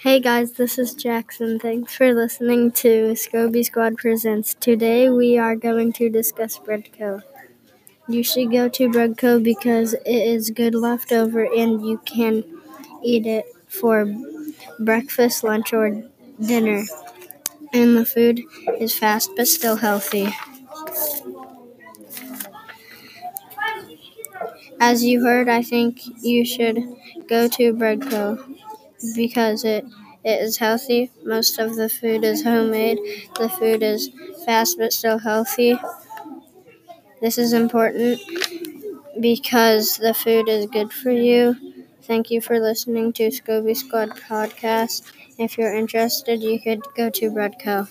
Hey guys, this is Jackson. Thanks for listening to Skouby Squad Presents. Today we are going to discuss Bread Co. You should go to Bread Co because it is good leftover and you can eat it for breakfast, lunch, or dinner. And the food is fast but still healthy. As you heard, I think you should go to Bread Co. because it it is healthy. Most of the food is homemade. The food is fast but still healthy. This is important because the food is good for you. Thank you for listening to Skouby Squad podcast. If you're interested, you could go to Bread Co.